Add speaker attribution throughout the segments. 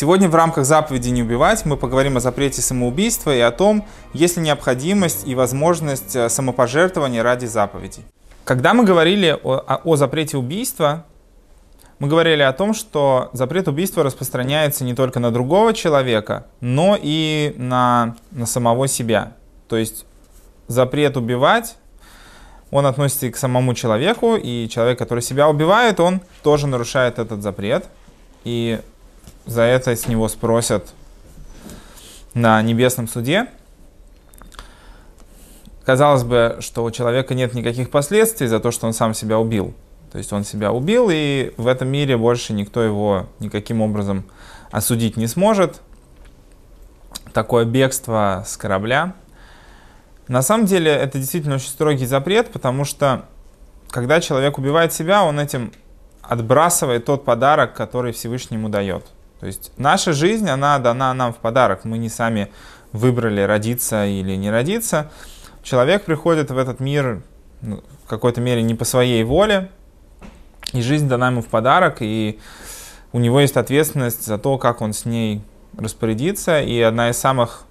Speaker 1: Сегодня в рамках заповеди «Не убивать» мы поговорим о запрете самоубийства и о том, есть ли необходимость и возможность э, самопожертвования ради заповедей. Когда мы говорили о, о, о запрете убийства, мы говорили о том, что запрет убийства распространяется не только на другого человека, но и на, на самого себя. То есть запрет убивать он относится и к самому человеку, и человек, который себя убивает, он тоже нарушает этот запрет. И за это с него спросят на небесном суде. Казалось бы, что у человека нет никаких последствий за то, что он сам себя убил. То есть он себя убил, и в этом мире больше никто его никаким образом осудить не сможет. Такое бегство с корабля – на самом деле это действительно очень строгий запрет, потому что когда человек убивает себя, он этим отбрасывает тот подарок, который Всевышний ему дает. То есть наша жизнь, она дана нам в подарок. Мы не сами выбрали родиться или не родиться. Человек приходит в этот мир ну, в какой-то мере не по своей воле, и жизнь дана ему в подарок, и у него есть ответственность за то, как он с ней распорядится. И одна из самых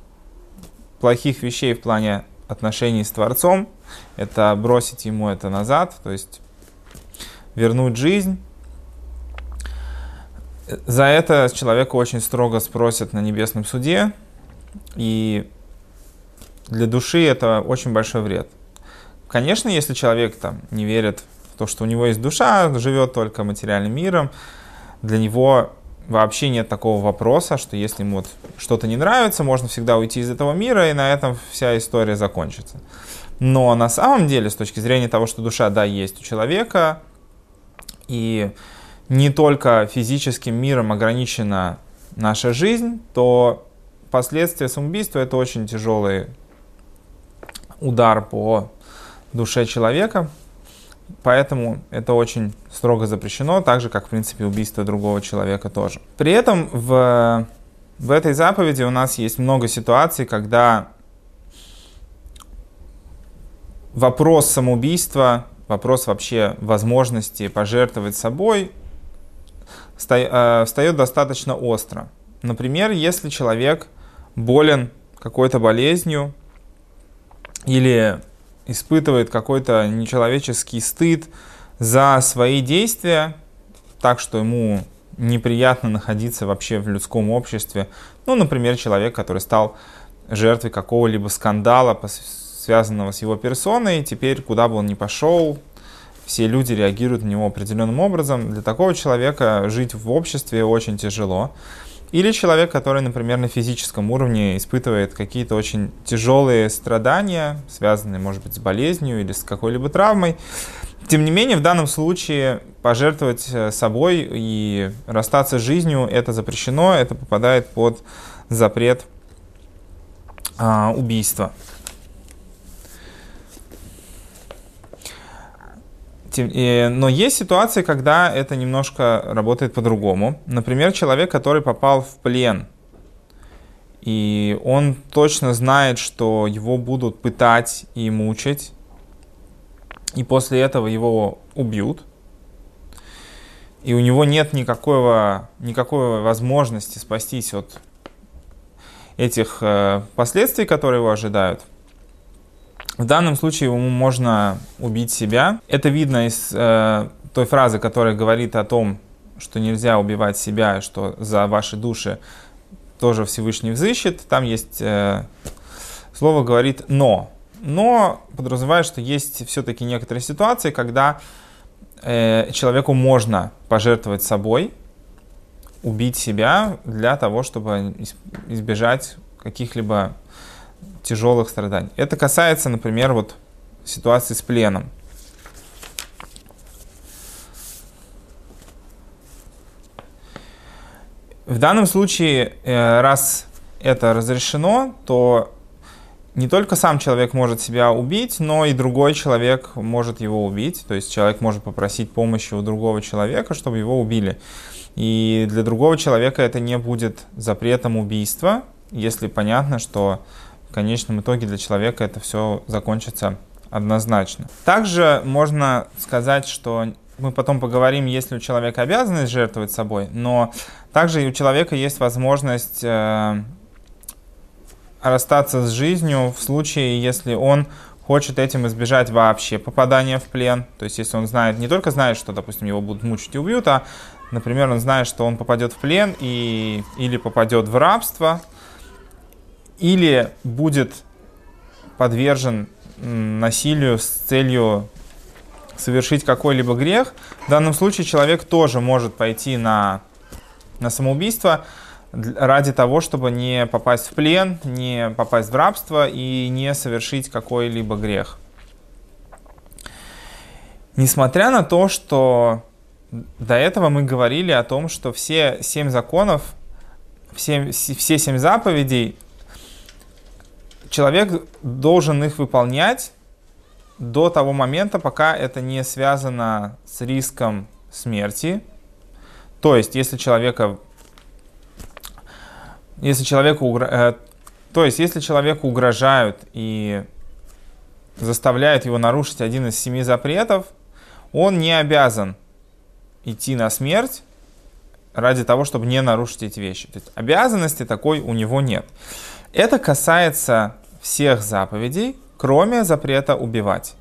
Speaker 1: плохих вещей в плане отношений с Творцом, это бросить ему это назад, то есть вернуть жизнь. За это человека очень строго спросят на небесном суде, и для души это очень большой вред. Конечно, если человек там не верит в то, что у него есть душа, живет только материальным миром, для него вообще нет такого вопроса, что если ему вот что-то не нравится, можно всегда уйти из этого мира, и на этом вся история закончится. Но на самом деле, с точки зрения того, что душа, да, есть у человека, и не только физическим миром ограничена наша жизнь, то последствия самоубийства это очень тяжелый удар по душе человека. Поэтому это очень строго запрещено, так же, как, в принципе, убийство другого человека тоже. При этом в, в этой заповеди у нас есть много ситуаций, когда вопрос самоубийства, вопрос вообще возможности пожертвовать собой встает достаточно остро. Например, если человек болен какой-то болезнью или испытывает какой-то нечеловеческий стыд за свои действия, так что ему неприятно находиться вообще в людском обществе. Ну, например, человек, который стал жертвой какого-либо скандала, связанного с его персоной, теперь куда бы он ни пошел, все люди реагируют на него определенным образом. Для такого человека жить в обществе очень тяжело. Или человек, который, например, на физическом уровне испытывает какие-то очень тяжелые страдания, связанные, может быть, с болезнью или с какой-либо травмой. Тем не менее, в данном случае пожертвовать э, собой и расстаться с жизнью это запрещено, это попадает под запрет а, убийства. Но есть ситуации, когда это немножко работает по-другому. Например, человек, который попал в плен, и он точно знает, что его будут пытать и мучить, и после этого его убьют, и у него нет никакого, никакой возможности спастись от этих э, последствий, которые его ожидают – в данном случае ему можно убить себя. Это видно из э, той фразы, которая говорит о том, что нельзя убивать себя, что за ваши души тоже Всевышний взыщет. Там есть э, слово говорит «но». Но подразумевает, что есть все-таки некоторые ситуации, когда э, человеку можно пожертвовать собой, убить себя для того, чтобы избежать каких-либо тяжелых страданий. Это касается, например, вот ситуации с пленом. В данном случае, э, раз это разрешено, то не только сам человек может себя убить, но и другой человек может его убить. То есть человек может попросить помощи у другого человека, чтобы его убили. И для другого человека это не будет запретом убийства, если понятно, что в конечном итоге для человека это все закончится однозначно. Также можно сказать, что мы потом поговорим, есть ли у человека обязанность жертвовать собой, но также и у человека есть возможность э, расстаться с жизнью в случае, если он хочет этим избежать вообще попадания в плен. То есть, если он знает, не только знает, что, допустим, его будут мучить и убьют, а, например, он знает, что он попадет в плен и, или попадет в рабство, или будет подвержен насилию с целью совершить какой-либо грех, в данном случае человек тоже может пойти на, на самоубийство ради того, чтобы не попасть в плен, не попасть в рабство и не совершить какой-либо грех. Несмотря на то, что до этого мы говорили о том, что все семь законов, все, все семь заповедей, человек должен их выполнять до того момента, пока это не связано с риском смерти. То есть, если человека, если человеку, э, то есть, если человеку угрожают и заставляют его нарушить один из семи запретов, он не обязан идти на смерть ради того, чтобы не нарушить эти вещи. То есть обязанности такой у него нет. Это касается всех заповедей, кроме запрета убивать.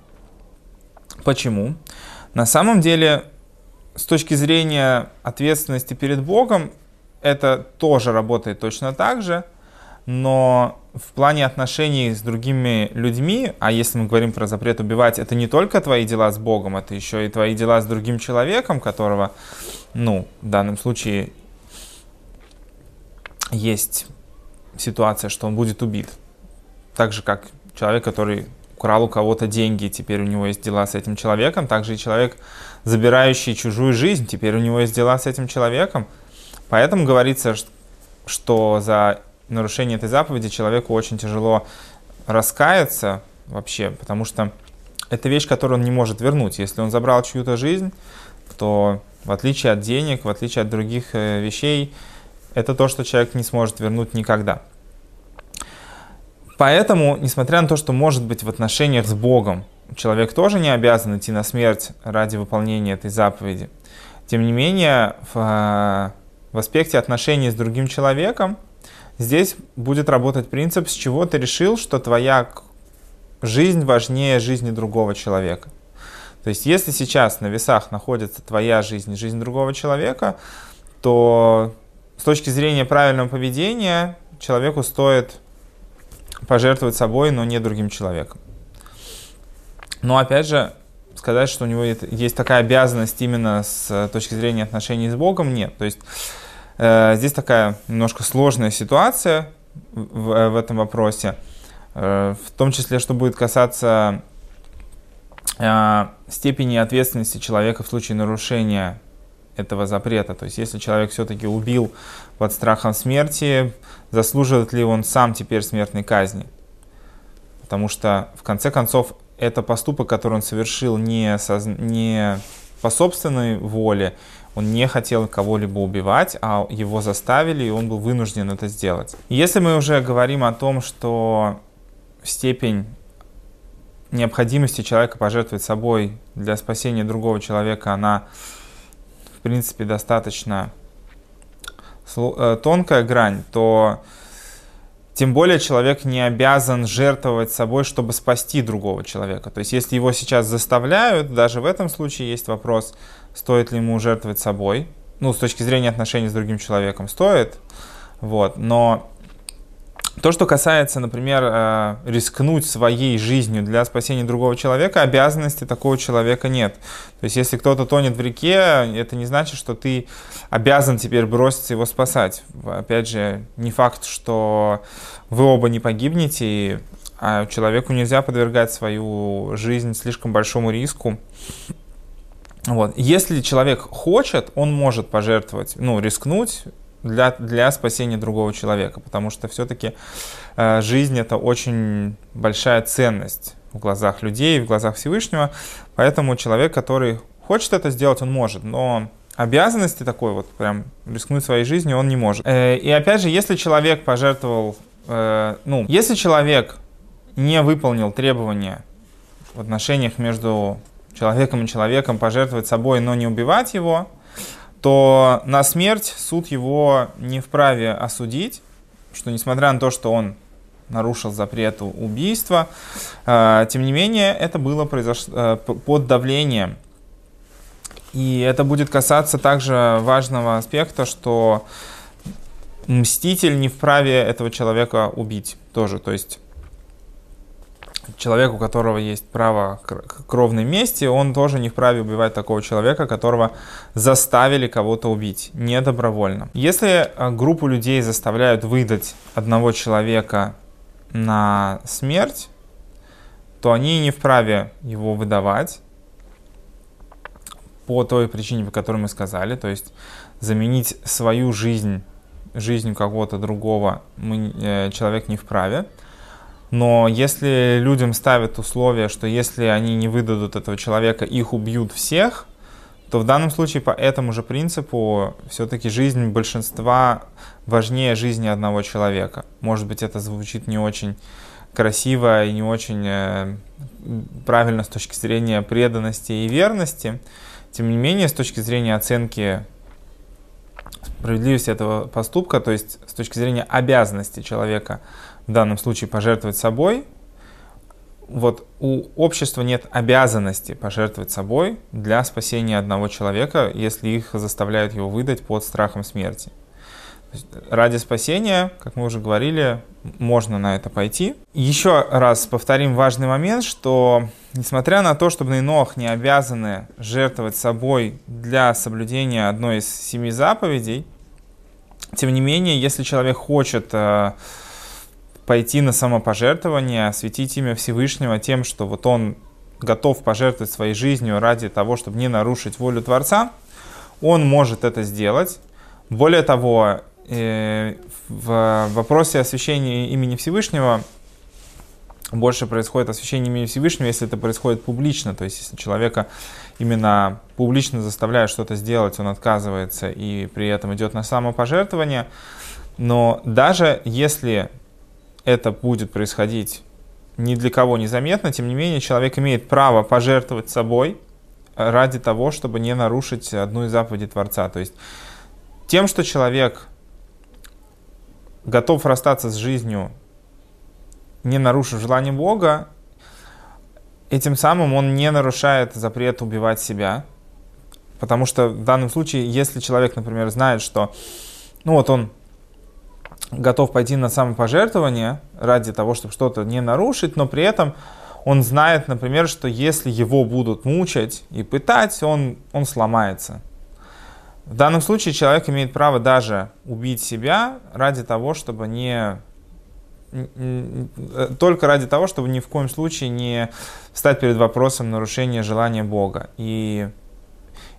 Speaker 1: Почему? На самом деле, с точки зрения ответственности перед Богом, это тоже работает точно так же, но в плане отношений с другими людьми, а если мы говорим про запрет убивать, это не только твои дела с Богом, это еще и твои дела с другим человеком, которого, ну, в данном случае есть ситуация, что он будет убит. Так же, как человек, который украл у кого-то деньги, теперь у него есть дела с этим человеком. Также и человек, забирающий чужую жизнь, теперь у него есть дела с этим человеком. Поэтому говорится, что за нарушение этой заповеди человеку очень тяжело раскаяться вообще, потому что это вещь, которую он не может вернуть. Если он забрал чью-то жизнь, то в отличие от денег, в отличие от других э, вещей, это то, что человек не сможет вернуть никогда. Поэтому, несмотря на то, что может быть в отношениях с Богом, человек тоже не обязан идти на смерть ради выполнения этой заповеди. Тем не менее, в, э, в аспекте отношений с другим человеком здесь будет работать принцип, с чего ты решил, что твоя жизнь важнее жизни другого человека. То есть, если сейчас на весах находится твоя жизнь и жизнь другого человека, то с точки зрения правильного поведения человеку стоит пожертвовать собой, но не другим человеком. Но опять же, сказать, что у него есть такая обязанность именно с точки зрения отношений с Богом, нет. То есть э, здесь такая немножко сложная ситуация в, в этом вопросе, э, в том числе, что будет касаться э, степени ответственности человека в случае нарушения этого запрета. То есть если человек все-таки убил под страхом смерти, заслуживает ли он сам теперь смертной казни. Потому что, в конце концов, это поступок, который он совершил не, со, не по собственной воле, он не хотел кого-либо убивать, а его заставили, и он был вынужден это сделать. Если мы уже говорим о том, что степень необходимости человека пожертвовать собой для спасения другого человека, она, принципе, достаточно Э, тонкая грань, то тем более человек не обязан жертвовать собой, чтобы спасти другого человека. То есть если его сейчас заставляют, даже в этом случае есть вопрос, стоит ли ему жертвовать собой. Ну, с точки зрения отношений с другим человеком стоит. Вот. Но то, что касается, например, э, рискнуть своей жизнью для спасения другого человека, обязанности такого человека нет. То есть, если кто-то тонет в реке, это не значит, что ты обязан теперь броситься его спасать. Опять же, не факт, что вы оба не погибнете, а человеку нельзя подвергать свою жизнь слишком большому риску. Вот. Если человек хочет, он может пожертвовать, ну, рискнуть, для, для спасения другого человека, потому что все-таки э, жизнь это очень большая ценность в глазах людей, в глазах Всевышнего, поэтому человек, который хочет это сделать, он может, но обязанности такой вот прям рискнуть своей жизнью он не может. Э, и опять же, если человек пожертвовал, э, ну, если человек не выполнил требования в отношениях между человеком и человеком пожертвовать собой, но не убивать его, то на смерть суд его не вправе осудить, что несмотря на то, что он нарушил запрет убийства, э, тем не менее это было произошло э, под давлением. И это будет касаться также важного аспекта, что мститель не вправе этого человека убить тоже. То есть человек, у которого есть право к кровной мести, он тоже не вправе убивать такого человека, которого заставили кого-то убить, не добровольно. Если э, группу людей заставляют выдать одного человека на смерть, то они не вправе его выдавать по той причине, по которой мы сказали, то есть заменить свою жизнь жизнью кого-то другого мы, э, человек не вправе. Но если людям ставят условие, что если они не выдадут этого человека, их убьют всех, то в данном случае по этому же принципу все-таки жизнь большинства важнее жизни одного человека. Может быть, это звучит не очень красиво и не очень э, правильно с точки зрения преданности и верности. Тем не менее, с точки зрения оценки справедливости этого поступка, то есть с точки зрения обязанности человека в данном случае пожертвовать собой, вот у общества нет обязанности пожертвовать собой для спасения одного человека, если их заставляют его выдать под страхом смерти. Ради спасения, как мы уже говорили, можно на это пойти. Еще раз повторим важный момент, что несмотря на то, что Бнейнох не обязаны жертвовать собой для соблюдения одной из семи заповедей, тем не менее, если человек хочет э, пойти на самопожертвование, осветить имя Всевышнего тем, что вот он готов пожертвовать своей жизнью ради того, чтобы не нарушить волю Творца, он может это сделать. Более того, э, в вопросе освящения имени Всевышнего больше происходит освящение имени Всевышнего, если это происходит публично, то есть если человека именно публично заставляют что-то сделать, он отказывается и при этом идет на самопожертвование. Но даже если это будет происходить ни для кого незаметно, тем не менее человек имеет право пожертвовать собой ради того, чтобы не нарушить одну из заповедей Творца. То есть тем, что человек готов расстаться с жизнью, не нарушив желание Бога, этим самым он не нарушает запрет убивать себя. Потому что в данном случае, если человек, например, знает, что ну вот он готов пойти на самопожертвование ради того, чтобы что-то не нарушить, но при этом он знает, например, что если его будут мучать и пытать, он, он сломается. В данном случае человек имеет право даже убить себя ради того, чтобы не только ради того, чтобы ни в коем случае не стать перед вопросом нарушения желания Бога. И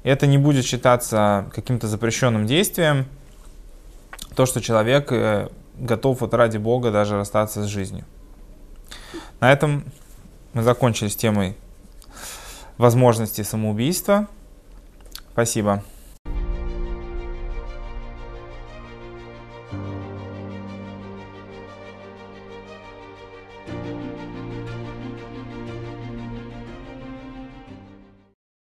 Speaker 1: это не будет считаться каким-то запрещенным действием, то, что человек э, готов вот ради Бога даже расстаться с жизнью. На этом мы закончили с темой возможности самоубийства. Спасибо.